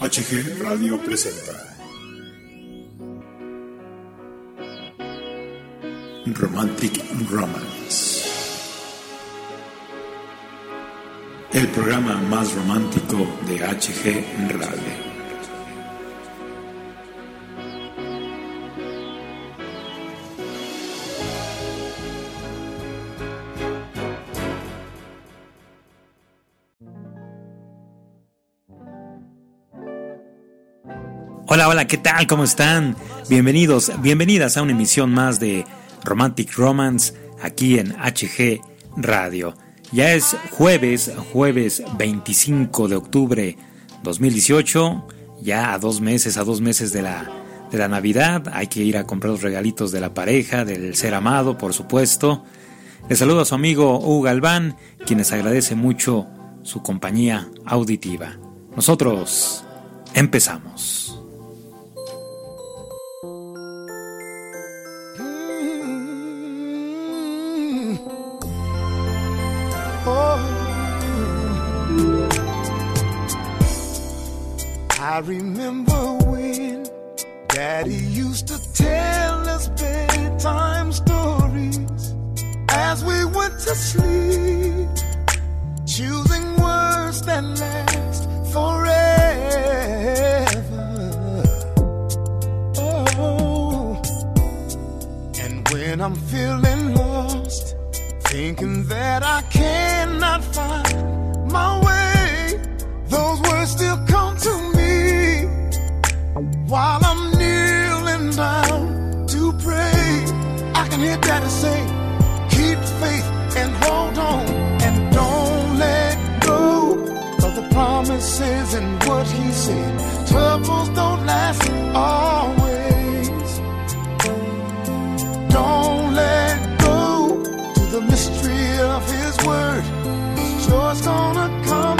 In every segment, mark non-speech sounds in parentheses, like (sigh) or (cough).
HG Radio presenta Romantic Romance. El programa más romántico de HG Radio. Hola, ¿qué tal? ¿Cómo están? Bienvenidos, bienvenidas a una emisión más de Romantic Romance aquí en HG Radio. Ya es jueves, jueves 25 de octubre 2018, ya a dos meses, a dos meses de la, de la Navidad. Hay que ir a comprar los regalitos de la pareja, del ser amado, por supuesto. Les saludo a su amigo Hugo Galván, quienes agradece mucho su compañía auditiva. Nosotros empezamos. I remember when Daddy used to tell us bedtime stories as we went to sleep, choosing words that last forever. Oh, and when I'm feeling lost, thinking that I cannot find promises and what He said. Troubles don't last always. Don't let go to the mystery of His word. Joy's gonna come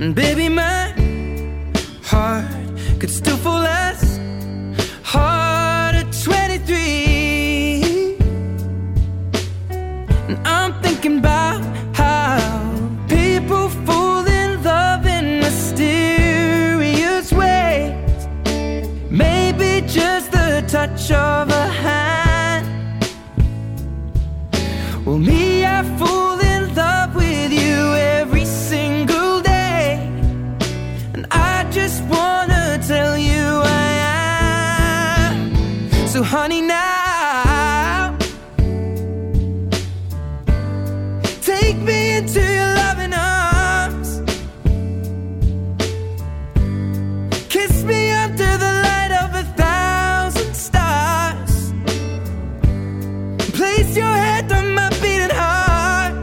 Baby, my Place your head on my beating heart.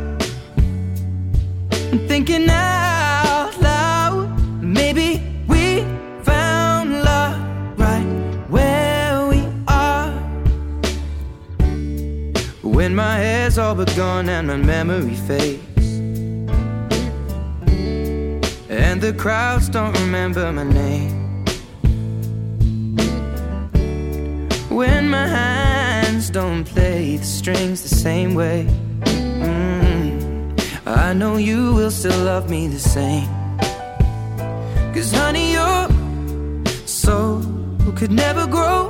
I'm thinking out loud. Maybe we found love right where we are. When my hair's all but gone and my memory fades. And the crowds don't remember my name. When my hands don't play the strings the same way. Mm-hmm. I know you will still love me the same. Cause honey, your soul could never grow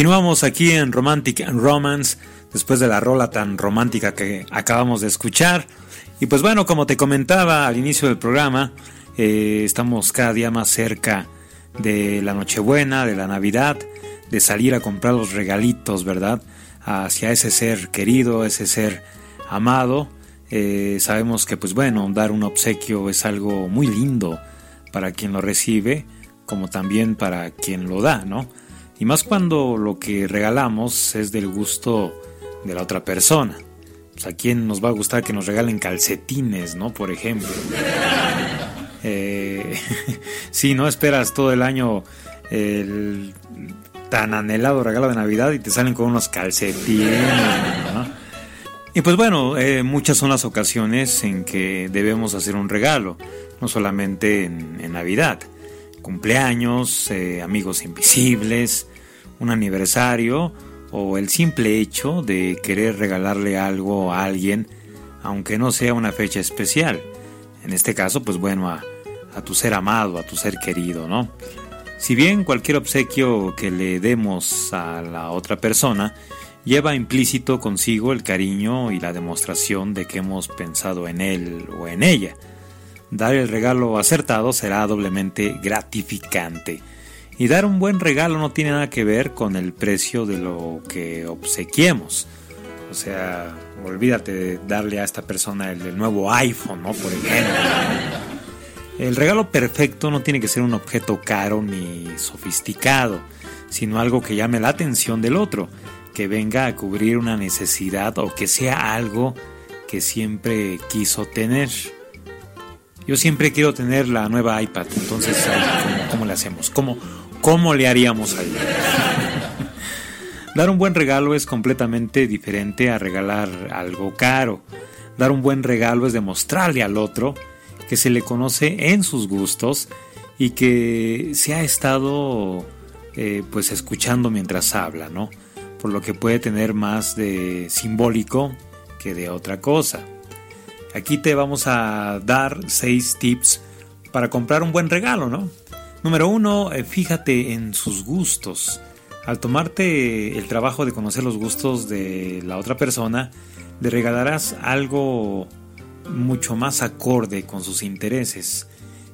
Continuamos aquí en Romantic and Romance, después de la rola tan romántica que acabamos de escuchar. Y pues bueno, como te comentaba al inicio del programa, eh, estamos cada día más cerca de la Nochebuena, de la Navidad, de salir a comprar los regalitos, ¿verdad? Hacia ese ser querido, ese ser amado. Eh, sabemos que pues bueno, dar un obsequio es algo muy lindo para quien lo recibe, como también para quien lo da, ¿no? Y más cuando lo que regalamos es del gusto de la otra persona. Pues a quién nos va a gustar que nos regalen calcetines, ¿no? Por ejemplo. (laughs) Eh, (laughs) si no esperas todo el año el tan anhelado regalo de Navidad y te salen con unos calcetines. Y pues bueno, eh, muchas son las ocasiones en que debemos hacer un regalo, no solamente en, Navidad, cumpleaños, eh, amigos invisibles, un aniversario o el simple hecho de querer regalarle algo a alguien, aunque no sea una fecha especial. En este caso, pues bueno, a, a tu ser amado, a tu ser querido, ¿no? Si bien cualquier obsequio que le demos a la otra persona lleva implícito consigo el cariño y la demostración de que hemos pensado en él o en ella, dar el regalo acertado será doblemente gratificante. Y dar un buen regalo no tiene nada que ver con el precio de lo que obsequiemos. O sea, olvídate de darle a esta persona el, nuevo iPhone, ¿no? Por ejemplo. El regalo perfecto no tiene que ser un objeto caro ni sofisticado, sino algo que llame la atención del otro, que venga a cubrir una necesidad o que sea algo que siempre quiso tener. Yo siempre quiero tener la nueva iPad, entonces ¿cómo, le hacemos? ¿Cómo, ¿Cómo le haríamos ahí? (laughs) Dar un buen regalo es completamente diferente a regalar algo caro. Dar un buen regalo es demostrarle al otro que se le conoce en sus gustos y que se ha estado eh, pues escuchando mientras habla, ¿no? Por lo que puede tener más de simbólico que de otra cosa. Aquí te vamos a dar seis tips para comprar un buen regalo, ¿no? Número uno, eh, fíjate en sus gustos. Al tomarte el trabajo de conocer los gustos de la otra persona, le regalarás algo mucho más acorde con sus intereses.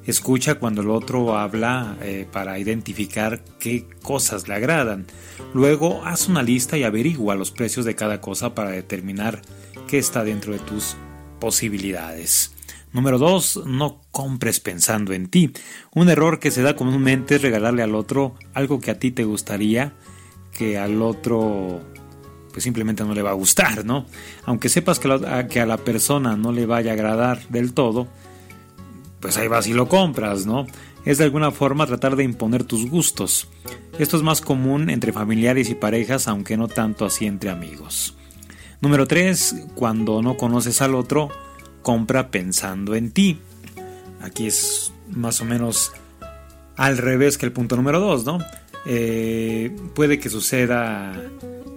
Escucha cuando el otro habla eh, para identificar qué cosas le agradan. Luego haz una lista y averigua los precios de cada cosa para determinar qué está dentro de tus posibilidades. Número 2. No compres pensando en ti. Un error que se da comúnmente es regalarle al otro algo que a ti te gustaría que al otro pues simplemente no le va a gustar, ¿no? Aunque sepas que, que a la persona no le vaya a agradar del todo, pues ahí vas y lo compras, ¿no? Es de alguna forma tratar de imponer tus gustos. Esto es más común entre familiares y parejas, aunque no tanto así entre amigos. Número 3. Cuando no conoces al otro, compra pensando en ti. Aquí es más o menos al revés que el punto número 2, ¿no? Eh, puede que suceda,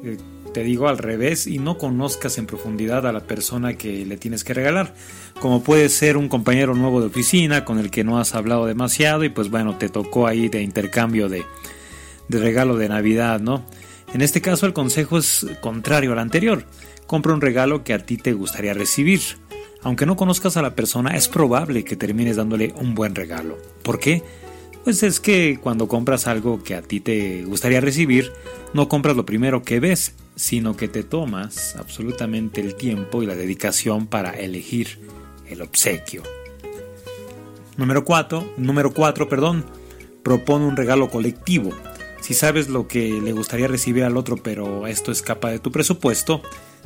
eh, te digo, al revés y no conozcas en profundidad a la persona que le tienes que regalar. Como puede ser un compañero nuevo de oficina con el que no has hablado demasiado y pues bueno, te tocó ahí de intercambio de, de regalo de Navidad, ¿no? En este caso el consejo es contrario al anterior. Compra un regalo que a ti te gustaría recibir. Aunque no conozcas a la persona, es probable que termines dándole un buen regalo. ¿Por qué? Pues es que cuando compras algo que a ti te gustaría recibir, no compras lo primero que ves, sino que te tomas absolutamente el tiempo y la dedicación para elegir el obsequio. Número 4, número 4, perdón, propone un regalo colectivo. Si sabes lo que le gustaría recibir al otro, pero esto escapa de tu presupuesto,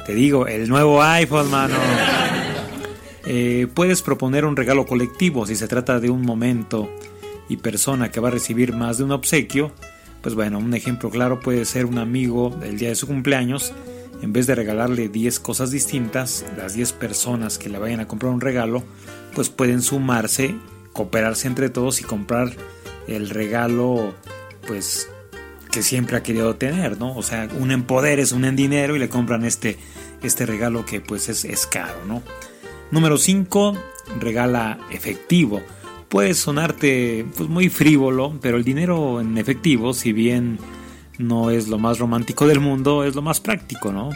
te digo, el nuevo iPhone, mano. Eh, puedes proponer un regalo colectivo si se trata de un momento y persona que va a recibir más de un obsequio. Pues bueno, un ejemplo claro puede ser un amigo el día de su cumpleaños. En vez de regalarle 10 cosas distintas, las 10 personas que le vayan a comprar un regalo, pues pueden sumarse, cooperarse entre todos y comprar el regalo, pues que siempre ha querido tener, ¿no? O sea, unen poderes, unen dinero y le compran este, este regalo que pues es, es caro, ¿no? Número 5, regala efectivo. Puede sonarte pues, muy frívolo, pero el dinero en efectivo, si bien no es lo más romántico del mundo, es lo más práctico, ¿no?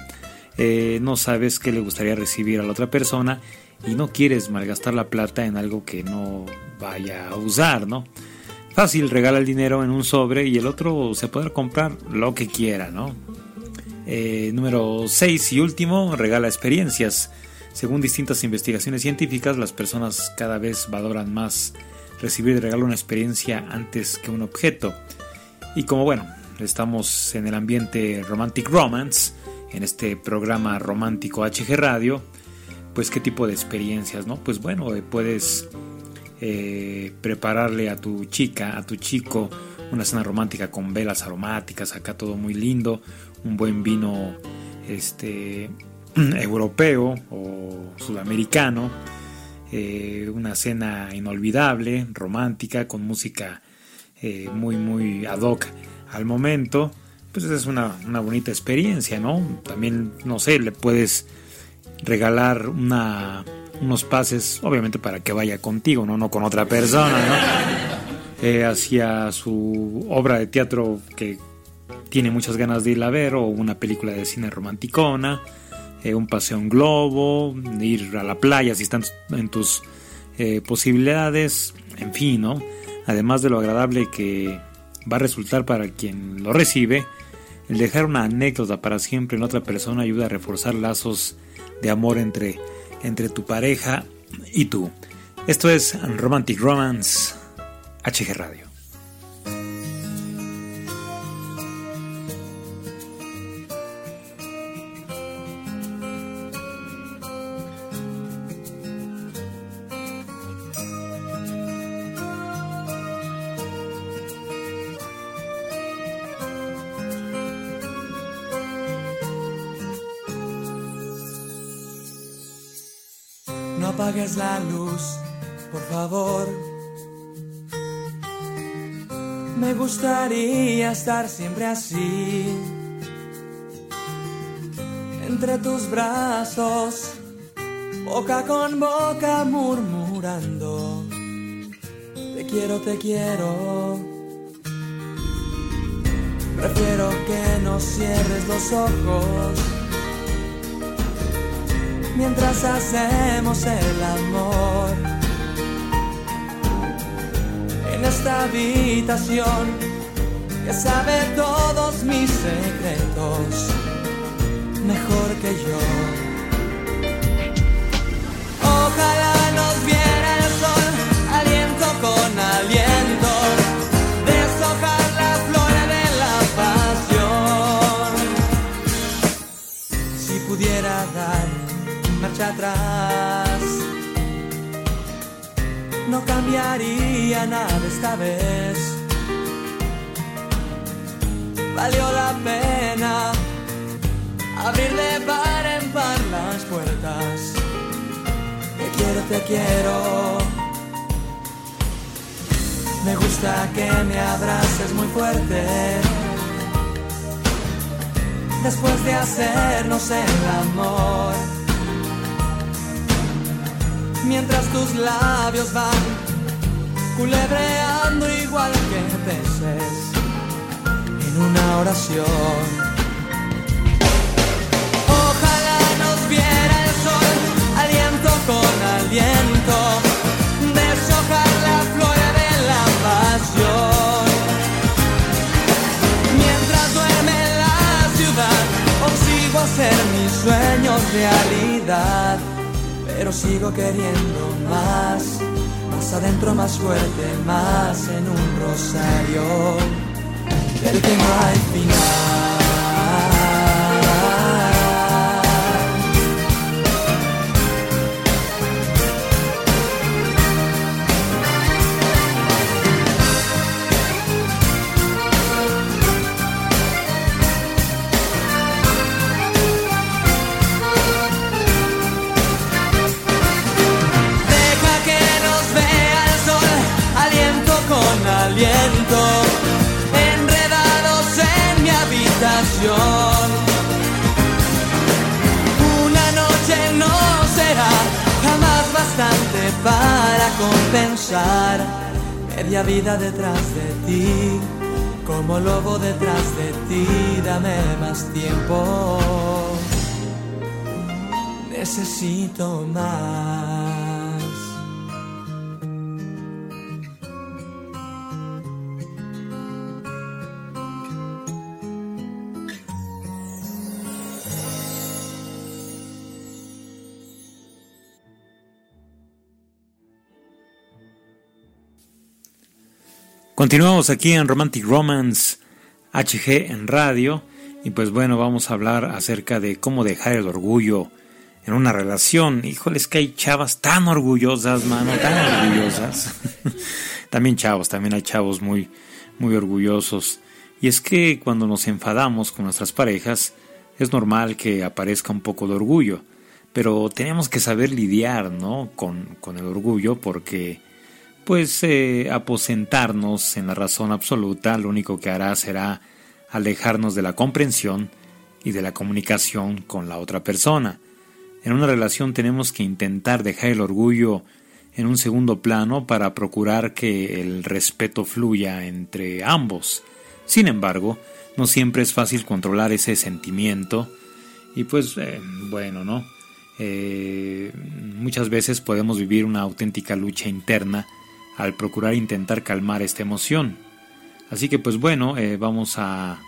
Eh, no sabes qué le gustaría recibir a la otra persona y no quieres malgastar la plata en algo que no vaya a usar, ¿no? Fácil, regala el dinero en un sobre y el otro se podrá comprar lo que quiera, ¿no? Eh, número 6 y último, regala experiencias. Según distintas investigaciones científicas, las personas cada vez valoran más recibir de regalo una experiencia antes que un objeto. Y como bueno, estamos en el ambiente Romantic Romance, en este programa romántico HG Radio, pues qué tipo de experiencias, ¿no? Pues bueno, eh, puedes eh, prepararle a tu chica, a tu chico, una cena romántica con velas aromáticas, acá todo muy lindo, un buen vino este (clears throat) europeo o sudamericano, eh, una cena inolvidable, romántica, con música eh, muy, muy ad hoc al momento, pues es una, una, bonita experiencia, ¿no? También, no sé, le puedes regalar una, unos pases, obviamente para que vaya contigo, no, no con otra persona, ¿no? Eh, hacia su obra de teatro que tiene muchas ganas de ir a ver, o una película de cine romanticona, eh, un paseo en globo, ir a la playa si están en tus eh, posibilidades, en fin, ¿no? Además de lo agradable que va a resultar para quien lo recibe, el dejar una anécdota para siempre en otra persona ayuda a reforzar lazos de amor entre, entre tu pareja y tú. Esto es Romantic Romance HG Radio. Estar siempre así, entre tus brazos, boca con boca murmurando. Te quiero, te quiero. Prefiero que no cierres los ojos mientras hacemos el amor. En esta habitación que sabe todos mis secretos mejor que yo. Ojalá nos viera el sol, aliento con aliento, deshojar la flor de la pasión. Si pudiera dar marcha atrás. No cambiaría nada esta vez. Valió la pena abrir de par en par las puertas. Te quiero, te quiero. Me gusta que me abraces muy fuerte. Después de hacernos el amor mientras tus labios van culebreando igual que peces una oración. Ojalá nos viera el sol, aliento con aliento, deshojar la flor de la pasión. Mientras duerme la ciudad, consigo hacer mis sueños realidad pero sigo queriendo más, más adentro, más fuerte, más en un rosario del que no hay final. Media vida detrás de ti. Como lobo detrás de ti, dame más tiempo. Necesito más. Continuamos aquí en Romantic Romance HG en radio y pues bueno, vamos a hablar acerca de cómo dejar el orgullo en una relación. Híjoles que hay chavas tan orgullosas, mano, tan orgullosas. (laughs) también chavos, también hay chavos muy muy orgullosos. Y es que cuando nos enfadamos con nuestras parejas, es normal que aparezca un poco de orgullo, pero tenemos que saber lidiar, ¿no? con, con el orgullo porque pues eh, aposentarnos en la razón absoluta lo único que hará será alejarnos de la comprensión y de la comunicación con la otra persona. En una relación tenemos que intentar dejar el orgullo en un segundo plano para procurar que el respeto fluya entre ambos. Sin embargo, no siempre es fácil controlar ese sentimiento y pues eh, bueno, ¿no? Eh, muchas veces podemos vivir una auténtica lucha interna al procurar intentar calmar esta emoción. Así que pues bueno, eh, vamos a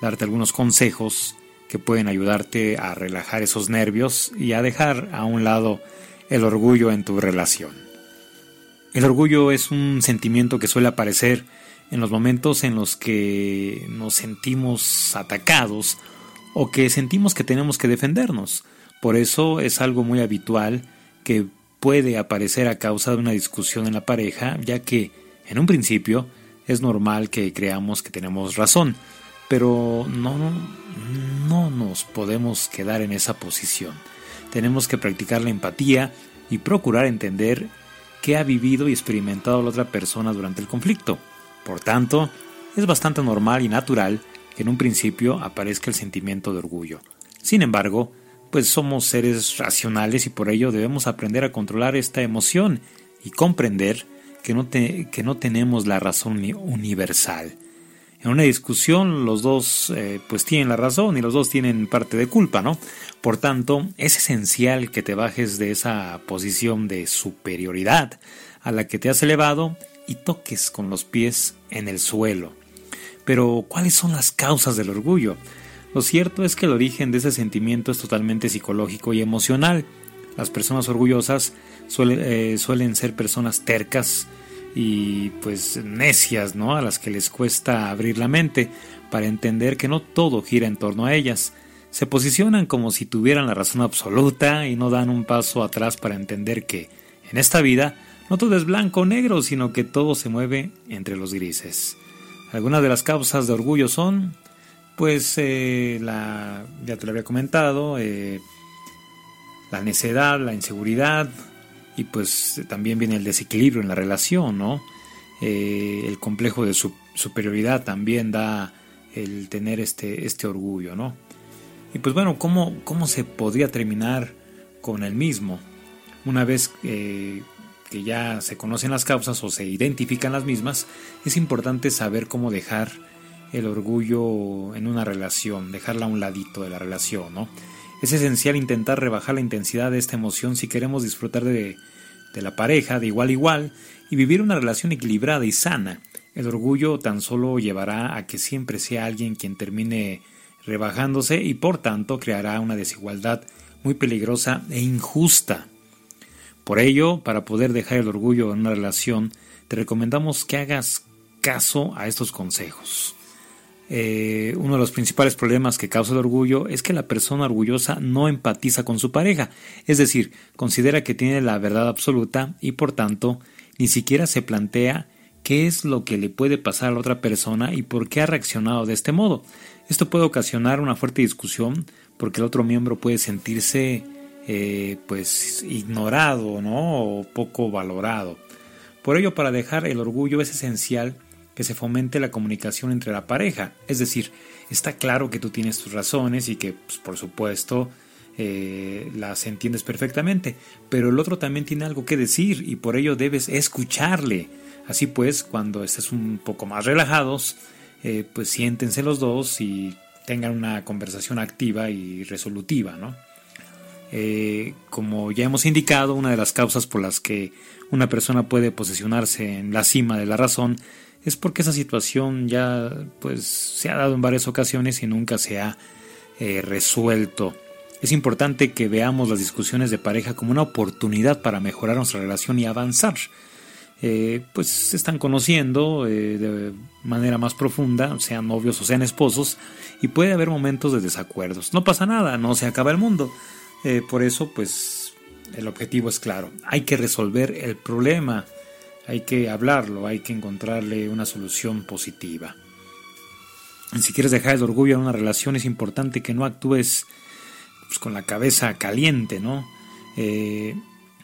darte algunos consejos que pueden ayudarte a relajar esos nervios y a dejar a un lado el orgullo en tu relación. El orgullo es un sentimiento que suele aparecer en los momentos en los que nos sentimos atacados o que sentimos que tenemos que defendernos. Por eso es algo muy habitual que puede aparecer a causa de una discusión en la pareja, ya que, en un principio, es normal que creamos que tenemos razón, pero no, no nos podemos quedar en esa posición. Tenemos que practicar la empatía y procurar entender qué ha vivido y experimentado la otra persona durante el conflicto. Por tanto, es bastante normal y natural que en un principio aparezca el sentimiento de orgullo. Sin embargo, pues somos seres racionales y por ello debemos aprender a controlar esta emoción y comprender que no, que no tenemos la razón universal. En una discusión los dos eh, pues tienen la razón y los dos tienen parte de culpa, ¿no? Por tanto, es esencial que te bajes de esa posición de superioridad a la que te has elevado y toques con los pies en el suelo. Pero, ¿cuáles son las causas del orgullo? Lo cierto es que el origen de ese sentimiento es totalmente psicológico y emocional. Las personas orgullosas eh, suelen ser personas tercas y pues necias, ¿no? A las que les cuesta abrir la mente para entender que no todo gira en torno a ellas. Se posicionan como si tuvieran la razón absoluta y no dan un paso atrás para entender que en esta vida no todo es blanco o negro, sino que todo se mueve entre los grises. Algunas de las causas de orgullo son pues eh, la, ya te lo había comentado, eh, la necedad, la inseguridad y pues también viene el desequilibrio en la relación, ¿no? Eh, el complejo de su, superioridad también da el tener este, este orgullo, ¿no? Y pues bueno, ¿cómo, cómo se podría terminar con el mismo? Una vez que ya se conocen las causas o se identifican las mismas, es importante saber cómo dejar el orgullo en una relación, dejarla a un ladito de la relación, ¿no? Es esencial intentar rebajar la intensidad de esta emoción si queremos disfrutar de, de la pareja de igual a igual y vivir una relación equilibrada y sana. El orgullo tan solo llevará a que siempre sea alguien quien termine rebajándose y por tanto creará una desigualdad muy peligrosa e injusta. Por ello, para poder dejar el orgullo en una relación, te recomendamos que hagas caso a estos consejos. Eh, uno de los principales problemas que causa el orgullo es que la persona orgullosa no empatiza con su pareja, es decir, considera que tiene la verdad absoluta y por tanto ni siquiera se plantea qué es lo que le puede pasar a la otra persona y por qué ha reaccionado de este modo. Esto puede ocasionar una fuerte discusión porque el otro miembro puede sentirse eh, pues ignorado ¿no? o poco valorado. Por ello, para dejar el orgullo es esencial que se fomente la comunicación entre la pareja. Es decir, está claro que tú tienes tus razones y que, pues, por supuesto, eh, las entiendes perfectamente, pero el otro también tiene algo que decir y por ello debes escucharle. Así pues, cuando estés un poco más relajados, eh, pues siéntense los dos y tengan una conversación activa y resolutiva, ¿no? Eh, como ya hemos indicado, una de las causas por las que una persona puede posesionarse en la cima de la razón es porque esa situación ya pues se ha dado en varias ocasiones y nunca se ha eh, resuelto. Es importante que veamos las discusiones de pareja como una oportunidad para mejorar nuestra relación y avanzar. eh, pues se están conociendo eh, de manera más profunda, sean novios o sean esposos, y puede haber momentos de desacuerdos. No pasa nada, no se acaba el mundo. Por eso, pues, el objetivo es claro. Hay que resolver el problema, hay que hablarlo, hay que encontrarle una solución positiva. Si quieres dejar el orgullo en una relación, es importante que no actúes pues, con la cabeza caliente, ¿no?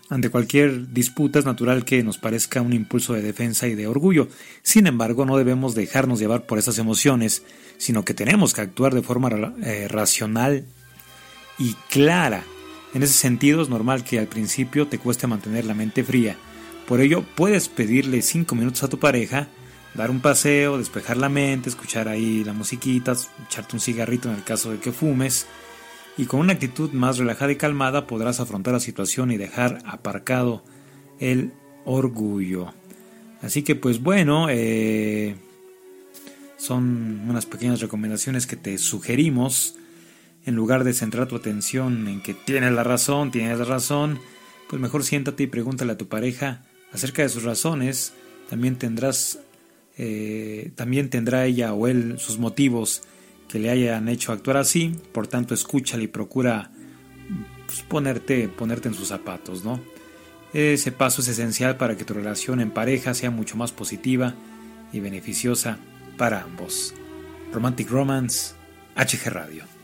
Ante cualquier disputa es natural que nos parezca un impulso de defensa y de orgullo. Sin embargo, no debemos dejarnos llevar por esas emociones, sino que tenemos que actuar de forma eh, racional y clara. En ese sentido es normal que al principio te cueste mantener la mente fría. Por ello, puedes pedirle cinco minutos a tu pareja, dar un paseo, despejar la mente, escuchar ahí la musiquita, echarte un cigarrito en el caso de que fumes, y con una actitud más relajada y calmada podrás afrontar la situación y dejar aparcado el orgullo. Así que pues bueno, eh, son unas pequeñas recomendaciones que te sugerimos. En lugar de centrar tu atención en que tienes la razón, tienes la razón, pues mejor siéntate y pregúntale a tu pareja acerca de sus razones. También tendrás, eh, también tendrá ella o él sus motivos que le hayan hecho actuar así, por tanto escúchale y procura pues, ponerte, ponerte en sus zapatos, ¿no? Ese paso es esencial para que tu relación en pareja sea mucho más positiva y beneficiosa para ambos. Romantic Romance, HG Radio.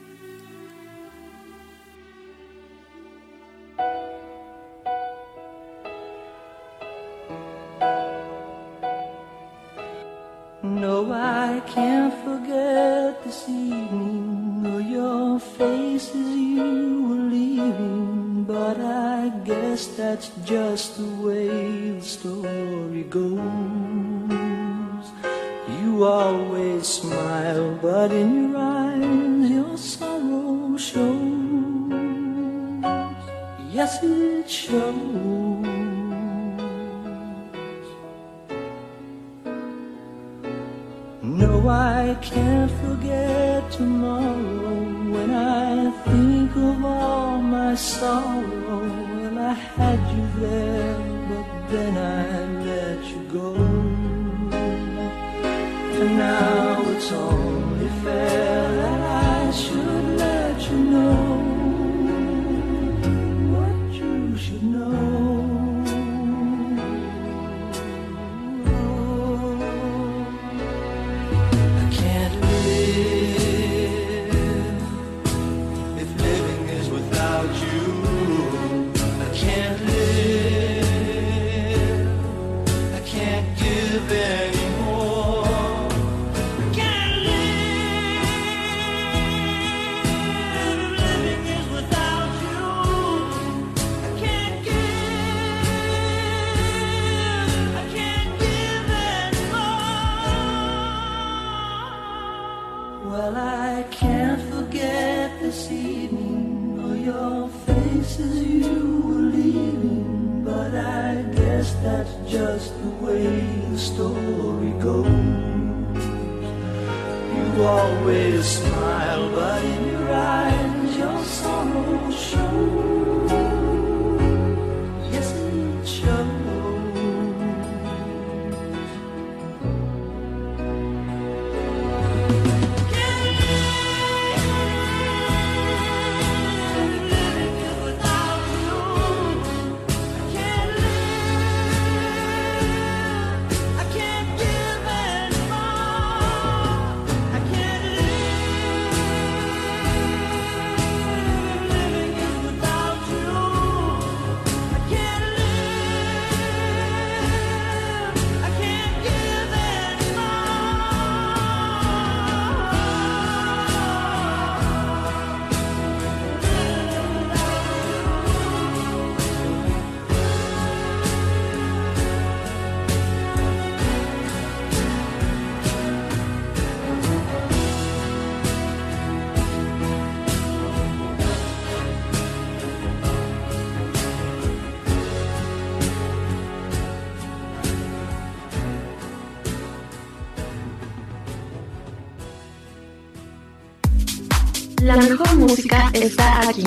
Mejor música está aquí,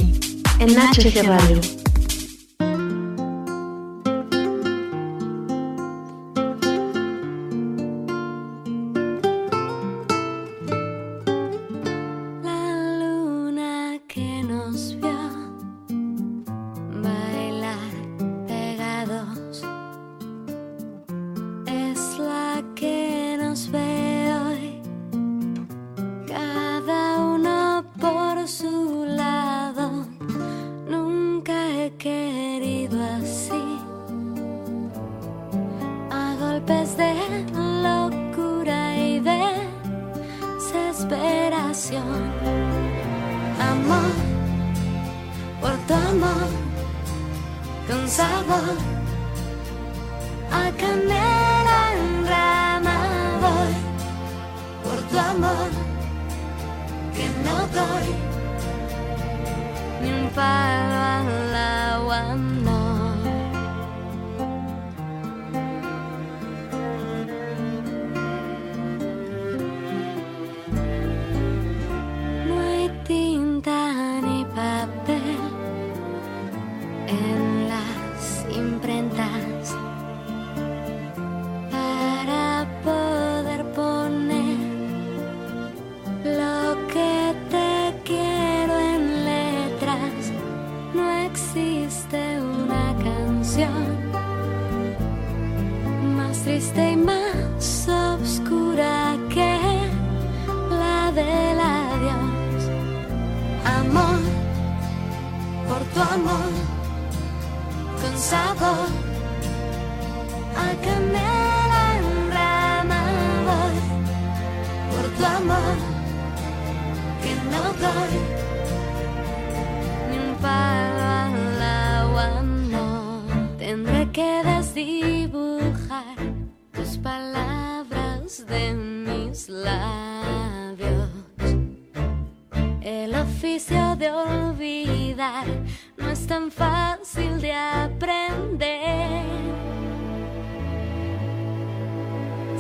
en HG Radio.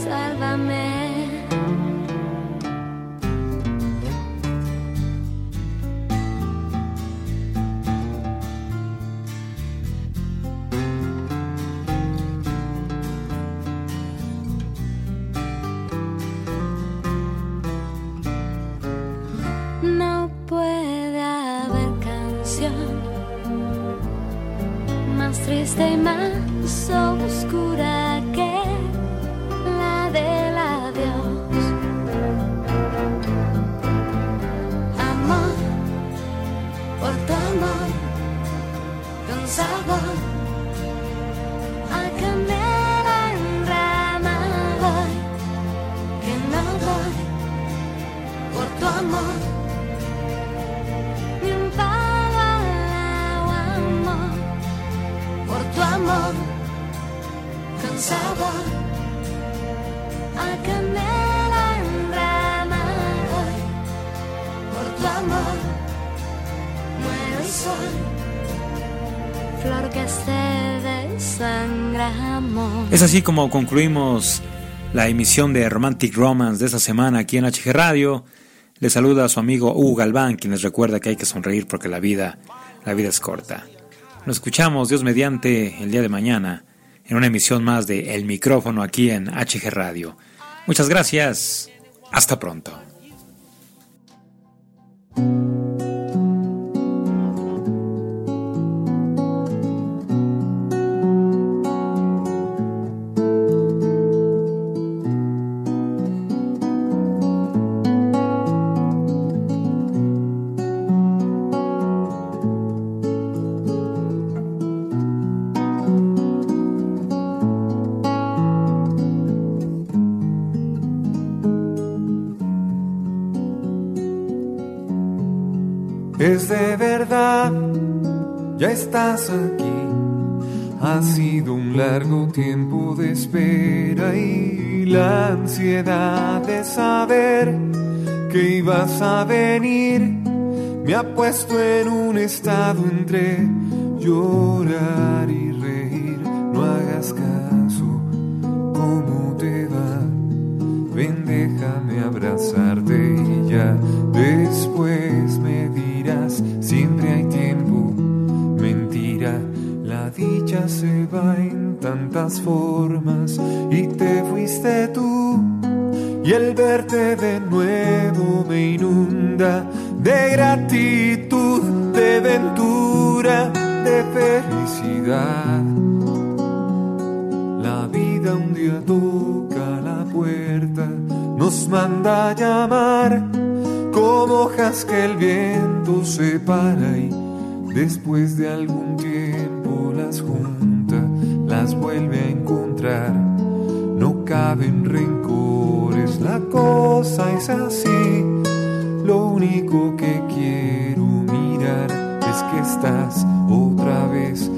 Sálvame. Es así como concluimos la emisión de Romantic Romance de esta semana aquí en HG Radio. Le saluda a su amigo Hugo Galván, quien les recuerda que hay que sonreír porque la vida, la vida es corta. Nos escuchamos, Dios mediante, el día de mañana, en una emisión más de El Micrófono aquí en HG Radio. Muchas gracias. Hasta pronto. Me ha puesto en un estado entre llorar y reír. No hagas caso, ¿cómo te va? Ven, déjame abrazarte y ya después me dirás, siempre hay tiempo, mentira, la dicha se va en tantas formas y te fuiste tú y el verte de nuevo me inunda de gratitud, de ventura, de felicidad. La vida un día toca la puerta, nos manda a llamar como hojas que el viento separa y después de algún tiempo las junta, las vuelve a encontrar. No caben rencores, la cosa es así. Lo único que quiero mirar es que estás otra vez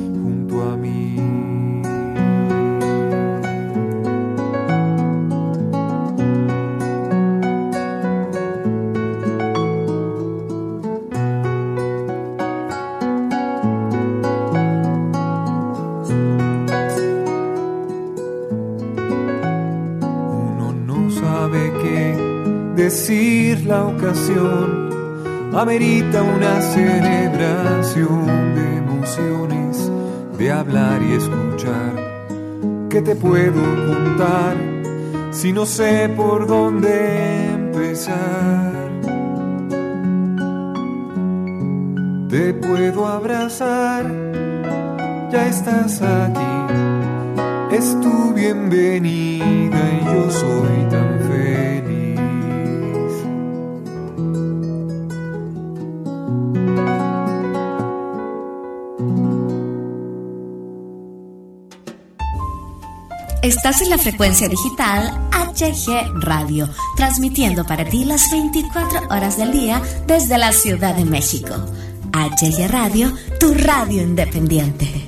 la ocasión amerita una celebración de emociones, de hablar y escuchar. ¿Qué te puedo contar si no sé por dónde empezar? Te puedo abrazar, ya estás aquí, es tu bienvenida y yo soy tan Estás en la frecuencia digital HG Radio, transmitiendo para ti las 24 horas del día desde la Ciudad de México. HG Radio, tu radio independiente.